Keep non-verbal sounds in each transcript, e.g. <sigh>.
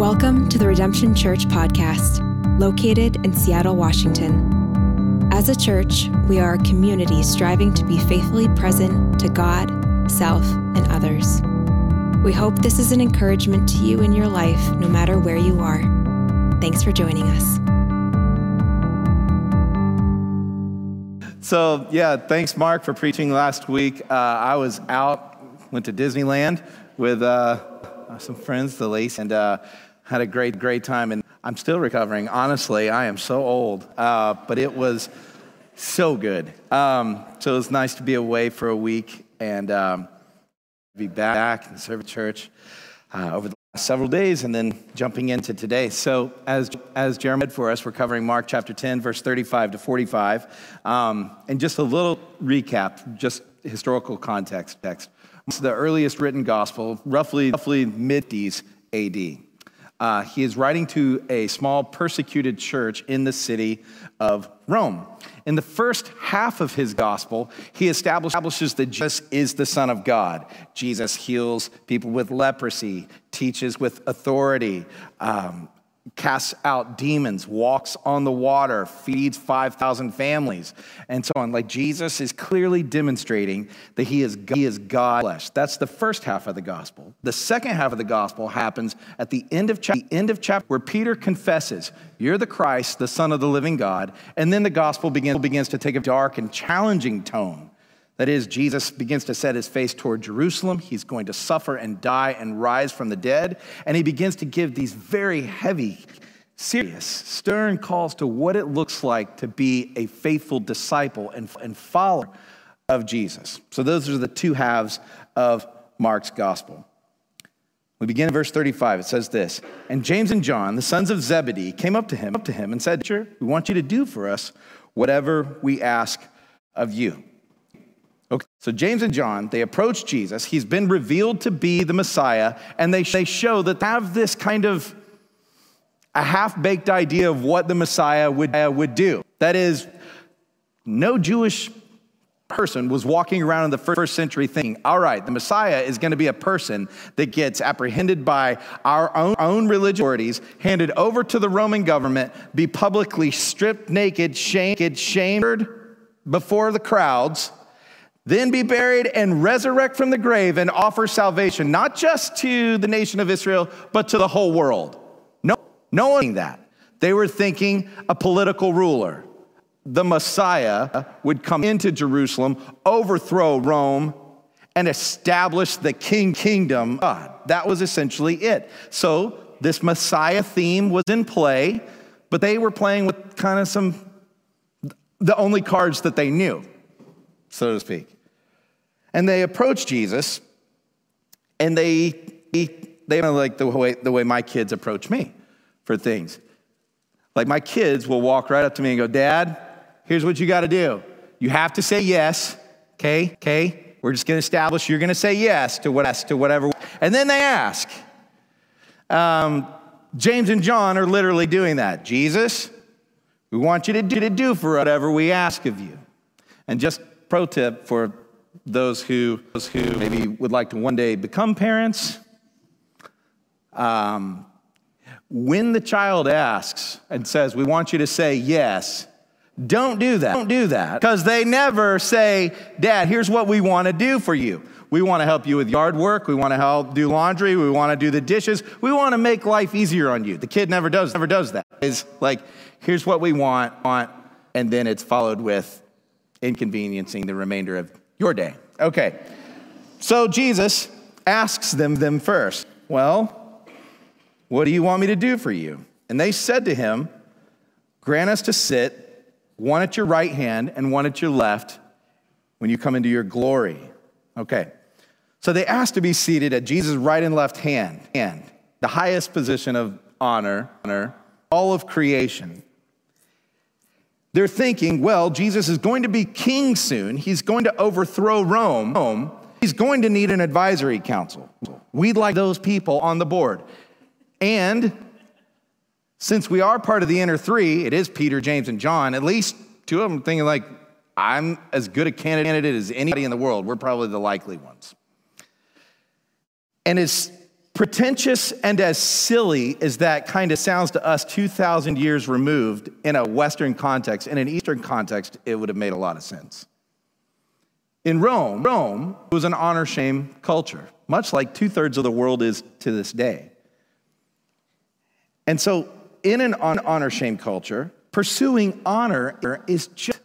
Welcome to the Redemption Church podcast, located in Seattle, Washington. As a church, we are a community striving to be faithfully present to God, self, and others. We hope this is an encouragement to you in your life, no matter where you are. Thanks for joining us. So, yeah, thanks, Mark, for preaching last week. Uh, I was out, went to Disneyland with uh, some friends, the Lace, and uh, had a great, great time. And I'm still recovering. Honestly, I am so old, uh, but it was so good. Um, so it was nice to be away for a week and um, be back and serve at church uh, over the last several days and then jumping into today. So, as, as Jeremy said for us, we're covering Mark chapter 10, verse 35 to 45. Um, and just a little recap, just historical context. Text. Is the earliest written gospel, roughly, roughly mid AD. Uh, he is writing to a small persecuted church in the city of Rome. In the first half of his gospel, he establishes that Jesus is the Son of God. Jesus heals people with leprosy, teaches with authority, um, casts out demons, walks on the water, feeds 5,000 families, and so on. Like Jesus is clearly demonstrating that he is, he is God flesh. That's the first half of the gospel. The second half of the gospel happens at the end of, the end of chapter where Peter confesses, You're the Christ, the Son of the living God. And then the gospel begins, begins to take a dark and challenging tone. That is, Jesus begins to set his face toward Jerusalem. He's going to suffer and die and rise from the dead. And he begins to give these very heavy, serious, stern calls to what it looks like to be a faithful disciple and, and follower of Jesus. So, those are the two halves of Mark's gospel. We begin in verse 35. It says this And James and John, the sons of Zebedee, came up to him, up to him and said, Sure, we want you to do for us whatever we ask of you. Okay. So James and John, they approach Jesus. He's been revealed to be the Messiah, and they, they show that they have this kind of a half-baked idea of what the Messiah would, uh, would do. That is, no Jewish person was walking around in the first century thinking, all right, the Messiah is going to be a person that gets apprehended by our own, own religious authorities, handed over to the Roman government, be publicly stripped naked, shamed, shamed before the crowds, then be buried and resurrect from the grave and offer salvation, not just to the nation of Israel, but to the whole world. No, knowing that. They were thinking a political ruler. The Messiah would come into Jerusalem, overthrow Rome, and establish the king kingdom. God. That was essentially it. So this Messiah theme was in play, but they were playing with kind of some the only cards that they knew so to speak. And they approach Jesus, and they, they like the way, the way my kids approach me for things. Like my kids will walk right up to me and go, Dad, here's what you got to do. You have to say yes, okay? Okay? We're just going to establish you're going to say yes to, what, to whatever. And then they ask. Um, James and John are literally doing that. Jesus, we want you to do, to do for whatever we ask of you. And just pro tip for those who, those who maybe would like to one day become parents. Um, when the child asks and says, We want you to say yes, don't do that. Don't do that. Because they never say, Dad, here's what we want to do for you. We want to help you with yard work. We want to help do laundry. We want to do the dishes. We want to make life easier on you. The kid never does, never does that. It's like, here's what we want, want, and then it's followed with, inconveniencing the remainder of your day. Okay. So Jesus asks them them first. Well, what do you want me to do for you? And they said to him, Grant us to sit, one at your right hand and one at your left, when you come into your glory. Okay. So they asked to be seated at Jesus' right and left hand, and the highest position of honor, honor, all of creation. They're thinking, well, Jesus is going to be king soon. He's going to overthrow Rome. He's going to need an advisory council. We'd like those people on the board. And since we are part of the inner three, it is Peter, James, and John, at least two of them thinking, like, I'm as good a candidate as anybody in the world. We're probably the likely ones. And it's pretentious and as silly as that kind of sounds to us 2,000 years removed in a Western context, in an Eastern context, it would have made a lot of sense. In Rome, Rome was an honor shame culture, much like two thirds of the world is to this day. And so, in an honor shame culture, pursuing honor is just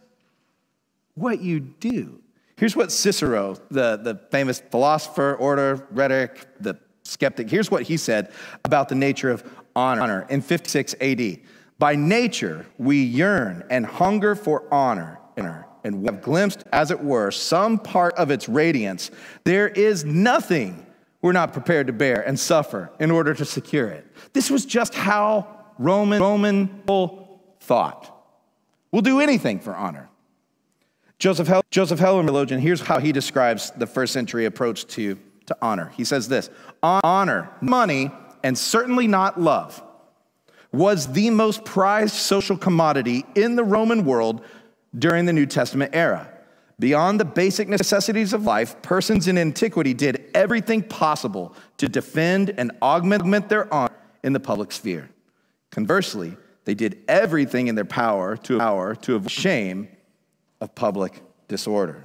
what you do. Here's what Cicero, the, the famous philosopher, orator, rhetoric, the skeptic, here's what he said about the nature of honor in 56 AD. By nature, we yearn and hunger for honor, and we have glimpsed, as it were, some part of its radiance. There is nothing we're not prepared to bear and suffer in order to secure it. This was just how Roman, Roman people thought. We'll do anything for honor. Joseph, Hel- Joseph Heller, theologian, here's how he describes the first century approach to, to honor. He says this honor, money, and certainly not love was the most prized social commodity in the Roman world during the New Testament era. Beyond the basic necessities of life, persons in antiquity did everything possible to defend and augment their honor in the public sphere. Conversely, they did everything in their power to, power to avoid shame of public disorder.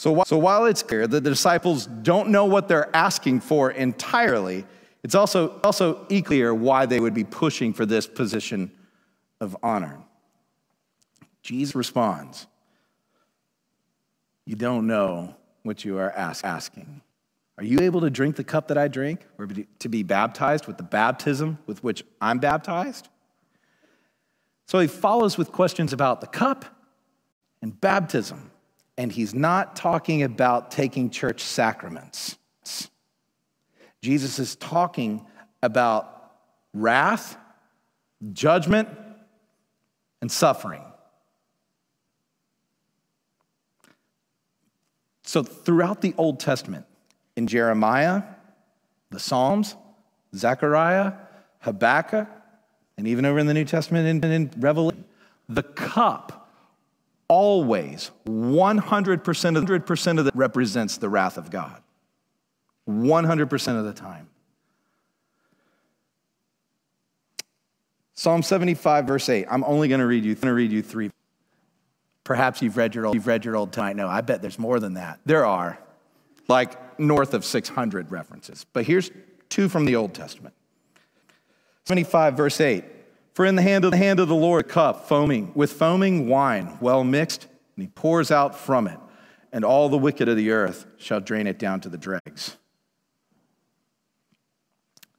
So, so while it's clear that the disciples don't know what they're asking for entirely, it's also, also clear why they would be pushing for this position of honor. Jesus responds, You don't know what you are ask, asking. Are you able to drink the cup that I drink, or to be baptized with the baptism with which I'm baptized? So he follows with questions about the cup and baptism, and he's not talking about taking church sacraments. Jesus is talking about wrath, judgment, and suffering. So, throughout the Old Testament, in Jeremiah, the Psalms, Zechariah, Habakkuk, and even over in the New Testament in, in Revelation, the cup always 100% of 100% of it represents the wrath of God. 100% of the time. Psalm 75, verse 8. I'm only going to read you, going to read you three. Perhaps you've read your old, you've read your old tonight. No, I bet there's more than that. There are, like north of 600 references. But here's two from the Old Testament. 75, verse 8. For in the hand of the hand of the Lord, a cup foaming with foaming wine, well mixed, and he pours out from it, and all the wicked of the earth shall drain it down to the dregs.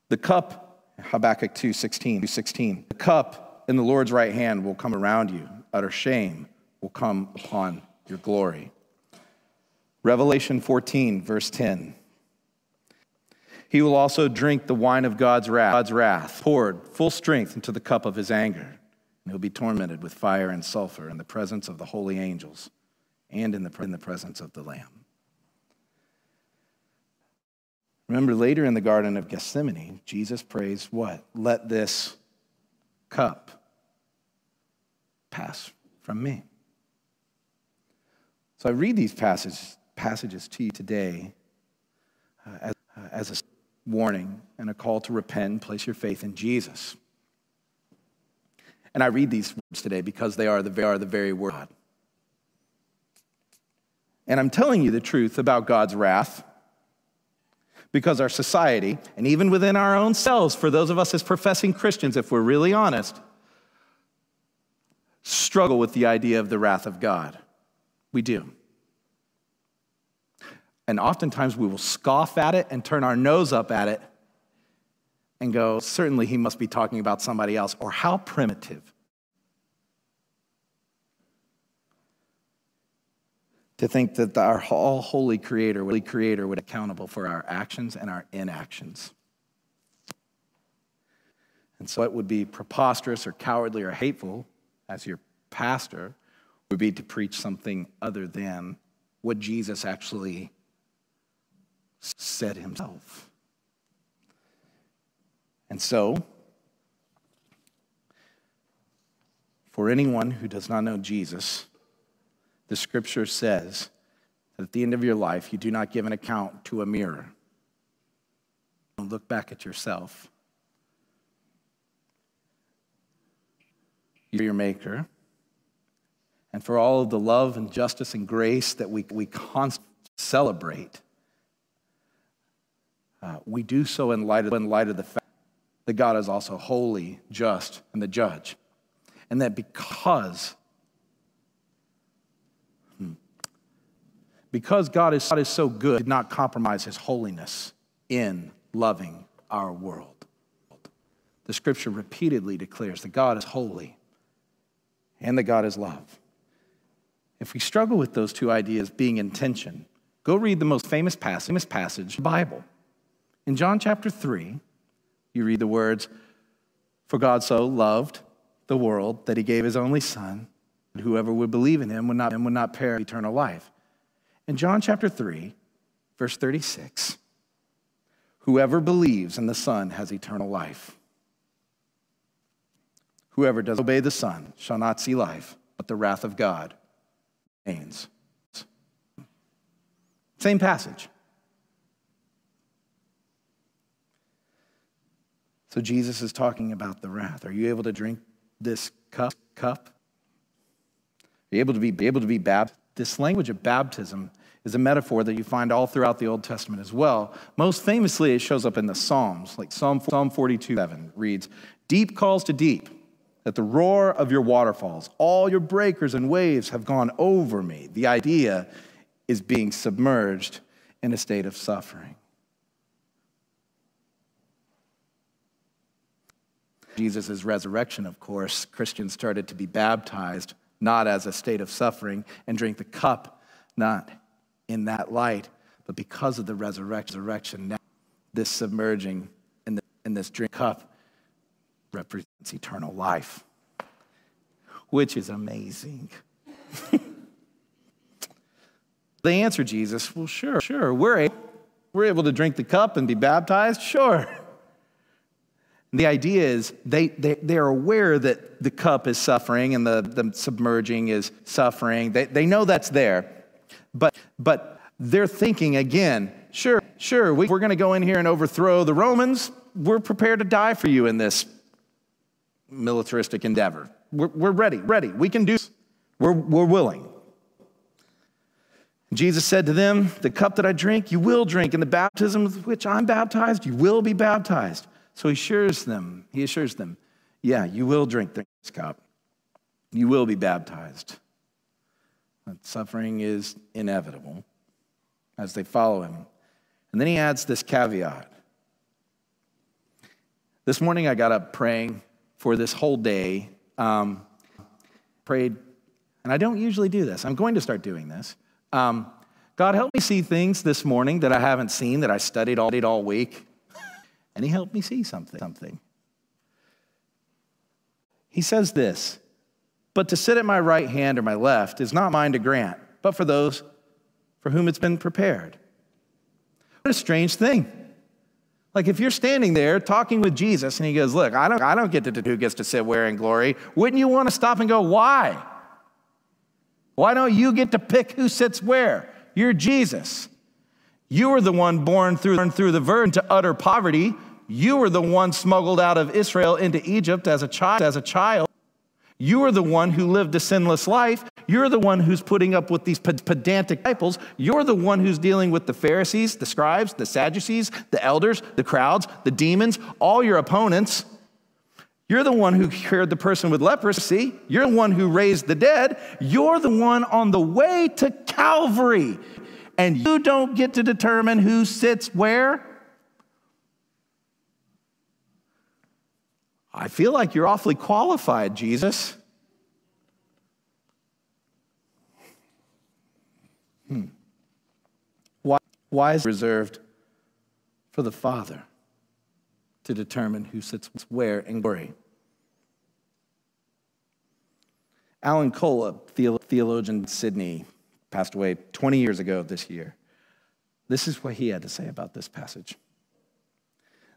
The cup, Habakkuk 2 16, 16, the cup in the Lord's right hand will come around you, utter shame will come upon your glory. Revelation 14, verse 10. He will also drink the wine of God's wrath, God's wrath, poured full strength into the cup of his anger, and he'll be tormented with fire and sulfur in the presence of the holy angels and in the, in the presence of the Lamb. Remember, later in the Garden of Gethsemane, Jesus prays, What? Let this cup pass from me. So I read these passages, passages to you today uh, as, uh, as a warning and a call to repent place your faith in Jesus. And I read these words today because they are the, they are the very word God. And I'm telling you the truth about God's wrath because our society, and even within our own selves, for those of us as professing Christians, if we're really honest, struggle with the idea of the wrath of God. We do. And oftentimes we will scoff at it and turn our nose up at it and go, certainly he must be talking about somebody else, or how primitive. To think that our all holy creator, holy creator would be accountable for our actions and our inactions. And so it would be preposterous or cowardly or hateful as your pastor would be to preach something other than what Jesus actually said himself. And so, for anyone who does not know Jesus, the scripture says that at the end of your life, you do not give an account to a mirror. Don't look back at yourself. You're your maker. And for all of the love and justice and grace that we, we constantly celebrate, uh, we do so in light, of, in light of the fact that God is also holy, just, and the judge. And that because, hmm, because God is, God is so good, did not compromise his holiness in loving our world. The scripture repeatedly declares that God is holy and that God is love. If we struggle with those two ideas being in tension, go read the most famous passage, famous passage in the Bible. In John chapter 3, you read the words, For God so loved the world that he gave his only Son, and whoever would believe in him would not, would not perish eternal life. In John chapter 3, verse 36, whoever believes in the Son has eternal life. Whoever does not obey the Son shall not see life, but the wrath of God remains. Same passage. So Jesus is talking about the wrath. Are you able to drink this cup? Cup? Are you able to be able to be baptized? This language of baptism is a metaphor that you find all throughout the Old Testament as well. Most famously, it shows up in the Psalms, like Psalm, Psalm 42 7 reads, Deep calls to deep at the roar of your waterfalls. All your breakers and waves have gone over me. The idea is being submerged in a state of suffering. Jesus' resurrection, of course, Christians started to be baptized not as a state of suffering and drink the cup, not in that light, but because of the resurrection. Now, this submerging in, the, in this drink cup represents eternal life, which is amazing. <laughs> they answer Jesus, Well, sure, sure, we're able, we're able to drink the cup and be baptized, sure. The idea is they, they, they're aware that the cup is suffering and the, the submerging is suffering. They, they know that's there. But, but they're thinking again, sure, sure, we, we're going to go in here and overthrow the Romans. We're prepared to die for you in this militaristic endeavor. We're, we're ready, ready. We can do we're, we're willing. Jesus said to them, The cup that I drink, you will drink, and the baptism with which I'm baptized, you will be baptized. So he assures them, he assures them, yeah, you will drink this cup. You will be baptized. Suffering is inevitable as they follow him. And then he adds this caveat. This morning I got up praying for this whole day. Um, prayed, and I don't usually do this. I'm going to start doing this. Um, God, help me see things this morning that I haven't seen, that I studied all, day, all week. And he helped me see something. something. He says this But to sit at my right hand or my left is not mine to grant, but for those for whom it's been prepared. What a strange thing. Like if you're standing there talking with Jesus and he goes, Look, I don't, I don't get to who gets to sit where in glory, wouldn't you want to stop and go, Why? Why don't you get to pick who sits where? You're Jesus. You were the one born through, through the virgin to utter poverty. You were the one smuggled out of Israel into Egypt as a child. As a child. You are the one who lived a sinless life. You're the one who's putting up with these pedantic disciples. You're the one who's dealing with the Pharisees, the scribes, the Sadducees, the elders, the crowds, the demons, all your opponents. You're the one who cured the person with leprosy. You're the one who raised the dead. You're the one on the way to Calvary. And you don't get to determine who sits where. I feel like you're awfully qualified, Jesus. Hmm. Why, why is it reserved for the Father to determine who sits where in glory? Alan Cole, theologian in Sydney, passed away 20 years ago this year. This is what he had to say about this passage.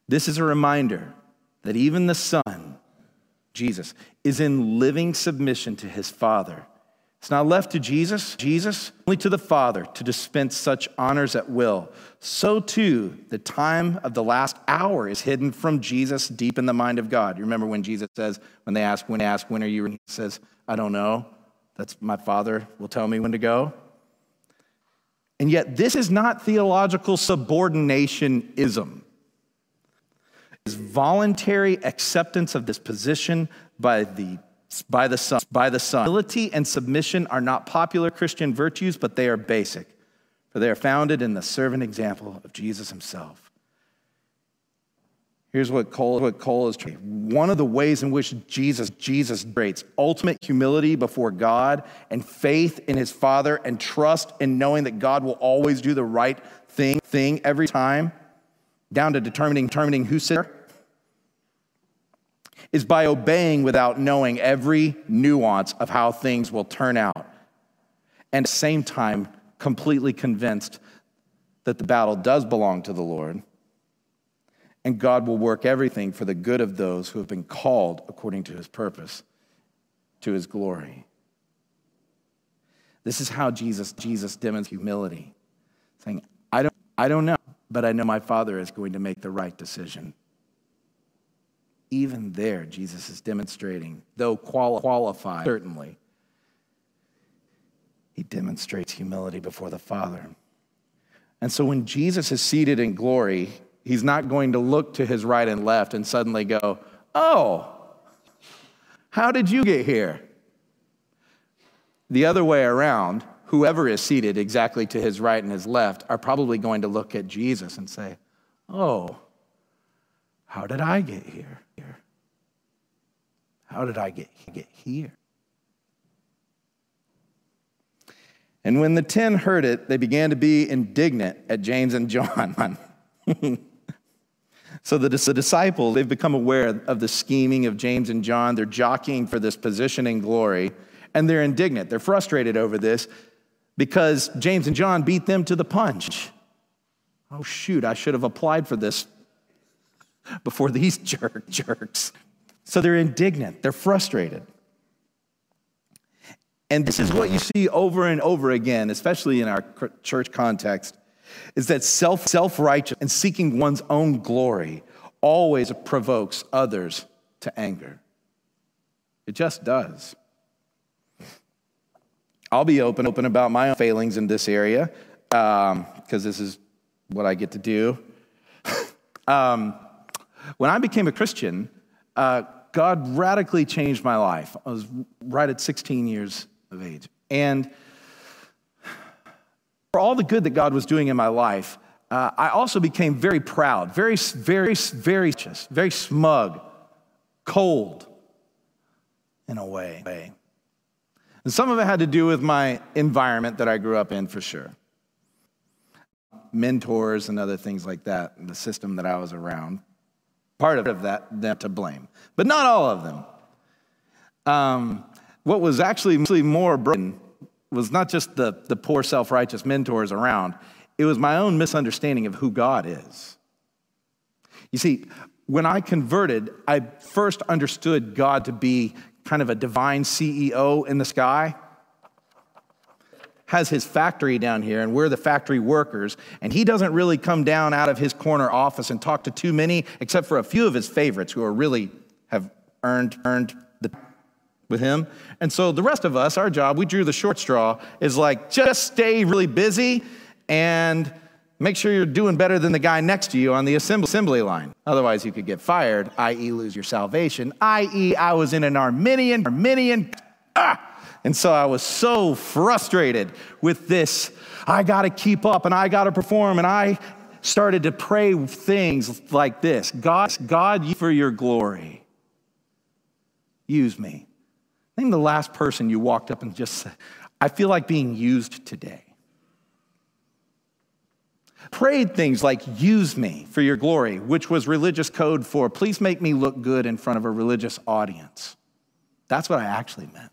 This is a reminder that even the Son, Jesus, is in living submission to his Father, It's not left to Jesus, Jesus, only to the Father to dispense such honors at will. So too, the time of the last hour is hidden from Jesus deep in the mind of God. You remember when Jesus says, when they ask, when they ask, when are you? He says, I don't know. That's my Father will tell me when to go. And yet, this is not theological subordinationism. It's voluntary acceptance of this position by the by the Son. By the Son. Humility and submission are not popular Christian virtues, but they are basic, for they are founded in the servant example of Jesus himself. Here's what Cole, what Cole is trying. One of the ways in which Jesus, Jesus demonstrates ultimate humility before God and faith in his Father and trust in knowing that God will always do the right thing, thing every time, down to determining, determining who sits is by obeying without knowing every nuance of how things will turn out. And at the same time, completely convinced that the battle does belong to the Lord and God will work everything for the good of those who have been called according to his purpose, to his glory. This is how Jesus, Jesus demonstrates humility, saying, I don't, I don't know, but I know my Father is going to make the right decision even there, Jesus is demonstrating, though qualified, certainly, he demonstrates humility before the Father. And so when Jesus is seated in glory, he's not going to look to his right and left and suddenly go, Oh, how did you get here? The other way around, whoever is seated exactly to his right and his left are probably going to look at Jesus and say, Oh, how did I get here? How did I get, get here? And when the ten heard it, they began to be indignant at James and John. <laughs> so the, the disciples, they've become aware of the scheming of James and John. They're jockeying for this position and glory, and they're indignant. They're frustrated over this because James and John beat them to the punch. Oh, shoot, I should have applied for this before these <laughs> jerk, jerks. So they're indignant, they're frustrated. And this is what you see over and over again, especially in our church context, is that self self righteous and seeking one's own glory always provokes others to anger. It just does. I'll be open open about my own failings in this area because um, this is what I get to do. <laughs> um, when I became a Christian, uh, God radically changed my life. I was right at 16 years of age. And for all the good that God was doing in my life, uh, I also became very proud, very, very, very, just, very smug, cold in a way. And some of it had to do with my environment that I grew up in, for sure. Mentors and other things like that, the system that I was around part of that them to blame, but not all of them. Um, what was actually mostly more broken was not just the, the poor self righteous mentors around, it was my own misunderstanding of who God is. You see, when I converted, I first understood God to be kind of a divine CEO in the sky has his factory down here, and we're the factory workers, and he doesn't really come down out of his corner office and talk to too many, except for a few of his favorites who are really have earned earned with him. And so the rest of us, our job, we drew the short straw, is like just stay really busy and make sure you're doing better than the guy next to you on the assembly line. Otherwise, you could get fired, i.e., lose your salvation, i.e., I was in an Arminian, Arminian, ah! And so I was so frustrated with this. I got to keep up and I got to perform. And I started to pray things like this God, God, for your glory, use me. Name the last person you walked up and just said, I feel like being used today. Prayed things like, use me for your glory, which was religious code for, please make me look good in front of a religious audience. That's what I actually meant.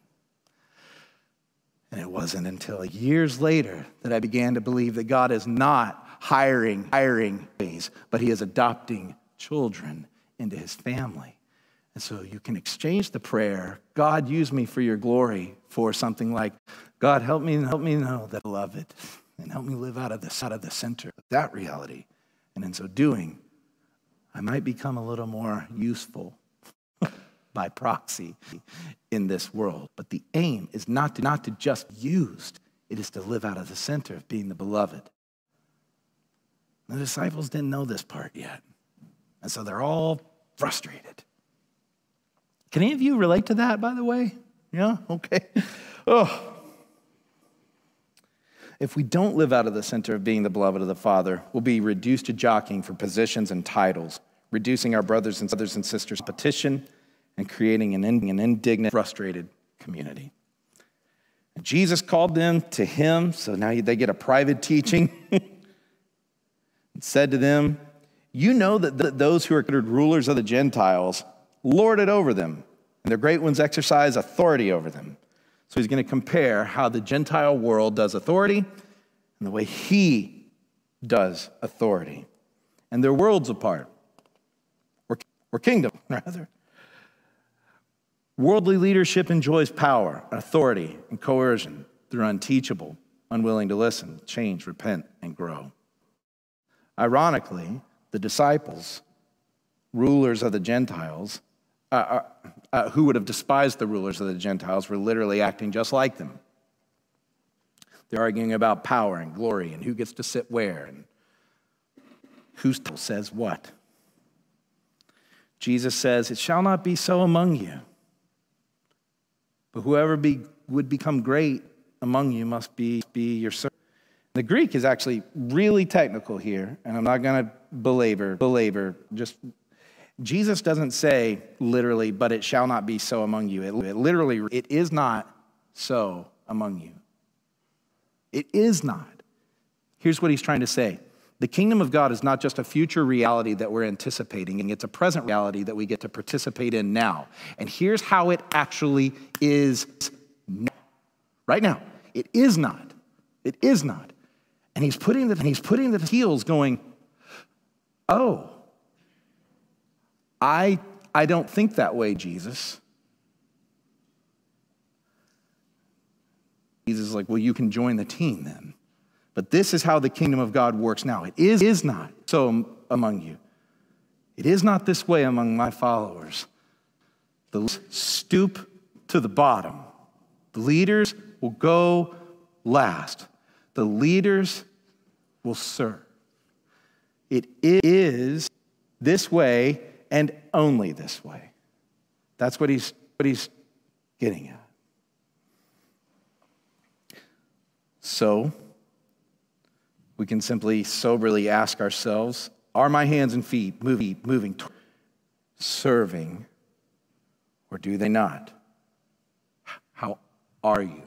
And it wasn't until years later that I began to believe that God is not hiring, hiring ways, but He is adopting children into His family. And so you can exchange the prayer, God, use me for your glory, for something like, God, help me, help me know that I love it and help me live out of this, out of the center of that reality. And in so doing, I might become a little more useful <laughs> by proxy in this world. But the aim is not to, not to just used, it is to live out of the center of being the beloved. The disciples didn't know this part yet. And so they're all frustrated. Can any of you relate to that, by the way? Yeah? Okay. Oh. If we don't live out of the center of being the beloved of the Father, we'll be reduced to jockeying for positions and titles, reducing our brothers and brothers and sisters' petition and creating an, an indignant, frustrated community. Jesus called them to him, so now they get a private teaching. <laughs> and said to them, You know that those who are considered rulers of the Gentiles lord it over them, and their great ones exercise authority over them. So he's going to compare how the Gentile world does authority and the way he does authority. And they're worlds apart, or, or kingdom, <laughs> rather. Worldly leadership enjoys power, authority, and coercion. They're unteachable, unwilling to listen, change, repent, and grow. Ironically, the disciples, rulers of the Gentiles, uh, uh, uh, who would have despised the rulers of the Gentiles were literally acting just like them. They're arguing about power and glory and who gets to sit where and who says what. Jesus says, It shall not be so among you. But whoever be, would become great among you must be, be your servant. The Greek is actually really technical here, and I'm not going to belabor, belabor, just Jesus doesn't say literally, but it shall not be so among you. It, it literally, it is not so among you. It is not. Here's what he's trying to say the kingdom of God is not just a future reality that we're anticipating, and it's a present reality that we get to participate in now. And here's how it actually is now. right now. It is not. It is not. And he's putting the, and he's putting the heels going, oh, I, I don't think that way, Jesus. Jesus is like, well, you can join the team then. But this is how the kingdom of God works now. It is, is not so among you. It is not this way among my followers. The stoop to the bottom. The leaders will go last. The leaders will serve. It is this way and only this way. That's what he's, what he's getting at. So, we can simply soberly ask ourselves Are my hands and feet moving, moving serving, or do they not? How are you?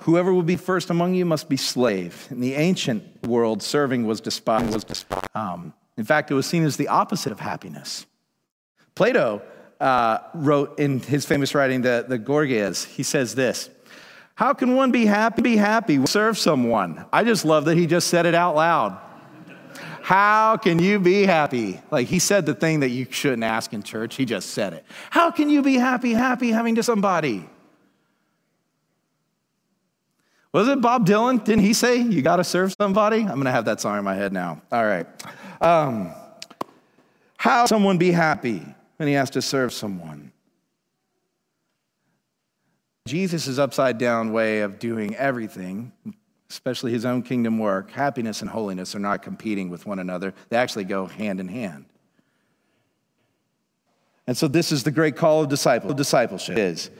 Whoever will be first among you must be slave. In the ancient world, serving was despised. Was despised. Um, in fact, it was seen as the opposite of happiness. Plato uh, wrote in his famous writing, the, the Gorgias, he says this How can one be happy? Be happy, serve someone. I just love that he just said it out loud. How can you be happy? Like he said the thing that you shouldn't ask in church, he just said it. How can you be happy, happy having to somebody? Was it Bob Dylan? Didn't he say you got to serve somebody? I'm going to have that song in my head now. All right. Um, how someone be happy when he has to serve someone? Jesus' upside down way of doing everything, especially his own kingdom work, happiness and holiness are not competing with one another. They actually go hand in hand. And so this is the great call of disciple, discipleship is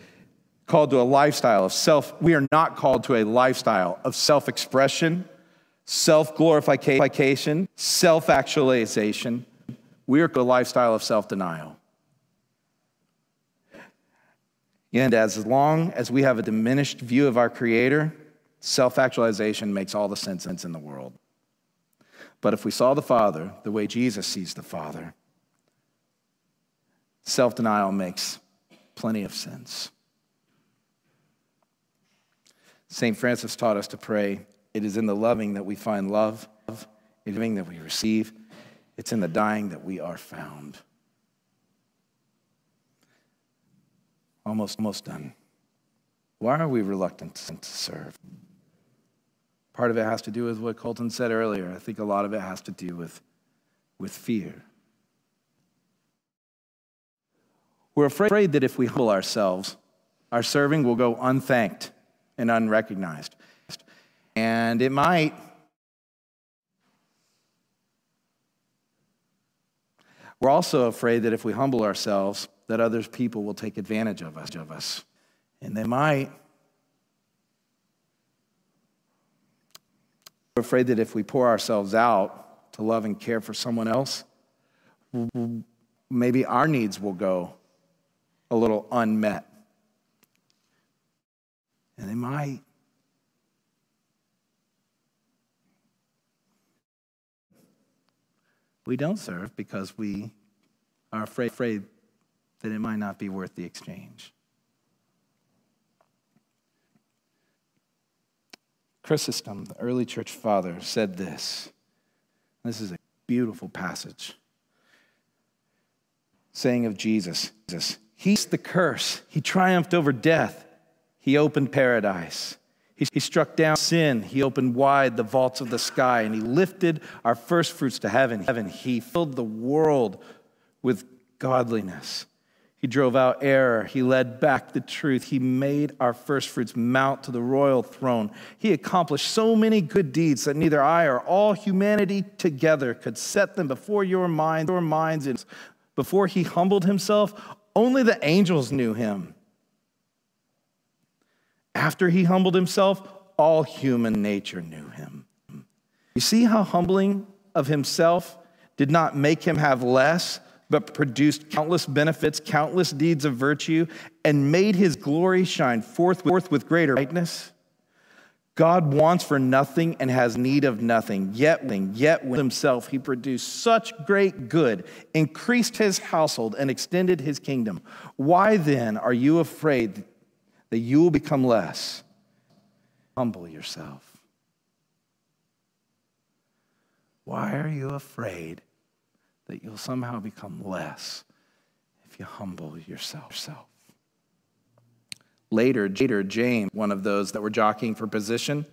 called to a lifestyle of self, we are not called to a lifestyle of self expression, self glorification, self actualization. We are to a lifestyle of self denial. And as long as we have a diminished view of our Creator, self actualization makes all the sense in the world. But if we saw the Father the way Jesus sees the Father, self denial makes plenty of sense. St. Francis taught us to pray, it is in the loving that we find love, in giving that we receive. It's in the dying that we are found. Almost, almost done. Why are we reluctant to serve? Part of it has to do with what Colton said earlier. I think a lot of it has to do with, with fear. We're afraid that if we humble ourselves, our serving will go unthanked and unrecognized. And it might. We're also afraid that if we humble ourselves, that other people will take advantage of us, of us. And they might. We're afraid that if we pour ourselves out to love and care for someone else, maybe our needs will go a little unmet. And they might. We don't serve because we are afraid, afraid that it might not be worth the exchange. Chrysostom, the early church father, said this. This is a beautiful passage. Saying of Jesus, Jesus He's the curse. He triumphed over death. He opened paradise. He, he struck down sin. He opened wide the vaults of the sky, and he lifted our first fruits to heaven. heaven. He filled the world with godliness. He drove out error. He led back the truth. He made our first fruits mount to the royal throne. He accomplished so many good deeds that neither I or all humanity together could set them before your mind, your minds. Before he humbled himself, only the angels knew him. After he humbled himself, all human nature knew him. You see how humbling of himself did not make him have less, but produced countless benefits, countless deeds of virtue, and made his glory shine forth with greater brightness? God wants for nothing and has need of nothing. Yet, yet with himself, he produced such great good, increased his household, and extended his kingdom. Why then are you afraid that you will become less? Humble yourself. Why are you afraid that you'll somehow become less if you humble yourself? Later, later, James, one of those that were jockeying for position,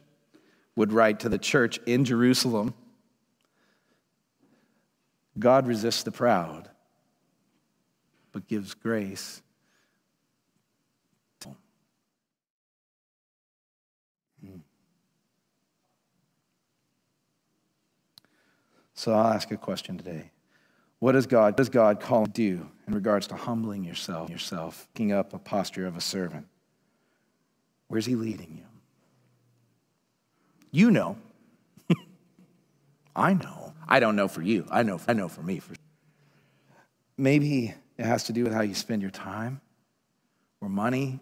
would write to the church in Jerusalem God resists the proud, but gives grace. Hmm. So I'll ask a question today. What does God, does God call you to do in regards to humbling yourself, yourself, picking up a posture of a servant? Where's he leading you? You know. <laughs> I know. I don't know for you. I know, I know for me. For Maybe it has to do with how you spend your time or money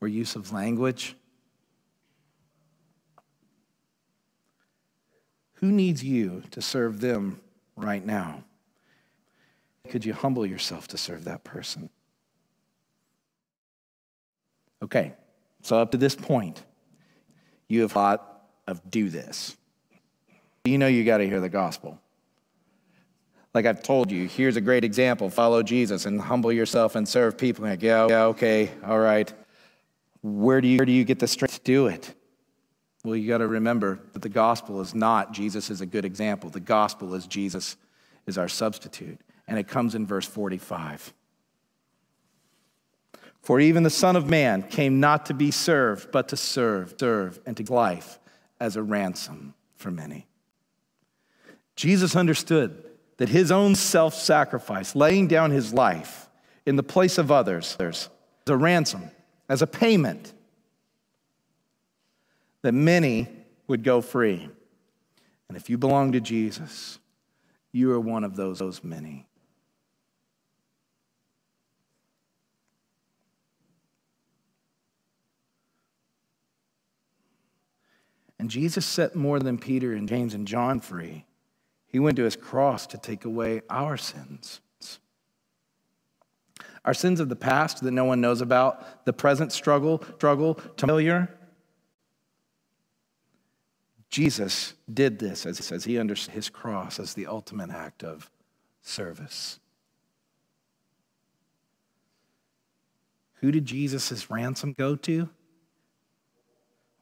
or use of language. Who needs you to serve them right now? Could you humble yourself to serve that person? Okay, so, up to this point, you have thought of do this. You know you got to hear the gospel. Like I've told you, here's a great example follow Jesus and humble yourself and serve people. Like, yeah, yeah, okay, all right. Where do you, where do you get the strength to do it? Well, you got to remember that the gospel is not Jesus is a good example. The gospel is Jesus is our substitute. And it comes in verse 45. For even the Son of Man came not to be served, but to serve, serve, and to give life as a ransom for many. Jesus understood that his own self sacrifice, laying down his life in the place of others, as a ransom, as a payment, that many would go free. And if you belong to Jesus, you are one of those, those many. And Jesus set more than Peter and James and John free. He went to his cross to take away our sins. Our sins of the past that no one knows about, the present struggle, struggle failure. Jesus did this as, as he understood his cross as the ultimate act of service. Who did Jesus' ransom go to?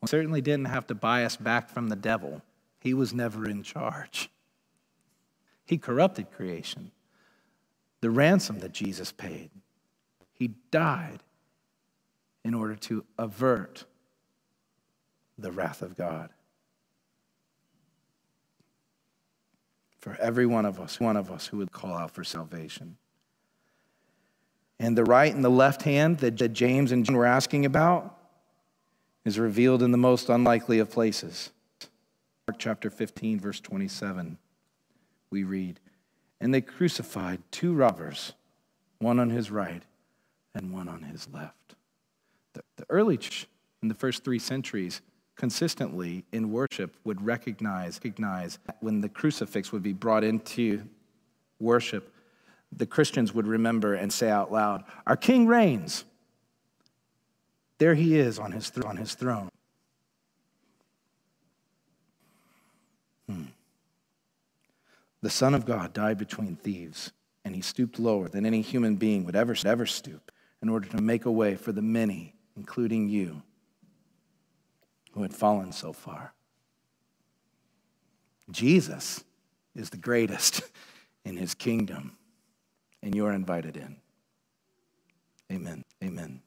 Well, certainly didn't have to buy us back from the devil. He was never in charge. He corrupted creation. The ransom that Jesus paid, he died in order to avert the wrath of God. For every one of us, one of us who would call out for salvation. And the right and the left hand that, James and John were asking about is revealed in the most unlikely of places. Mark chapter 15, verse 27, we read, And they crucified two robbers, one on his right and one on his left. The, the early church in the first three centuries consistently in worship would recognize, recognize when the crucifix would be brought into worship, the Christians would remember and say out loud, Our King reigns. There he is on his, th- on his throne. Hmm. The Son of God died between thieves, and he stooped lower than any human being would ever, ever stoop in order to make a way for the many, including you, who had fallen so far. Jesus is the greatest <laughs> in his kingdom, and you're invited in. Amen. Amen.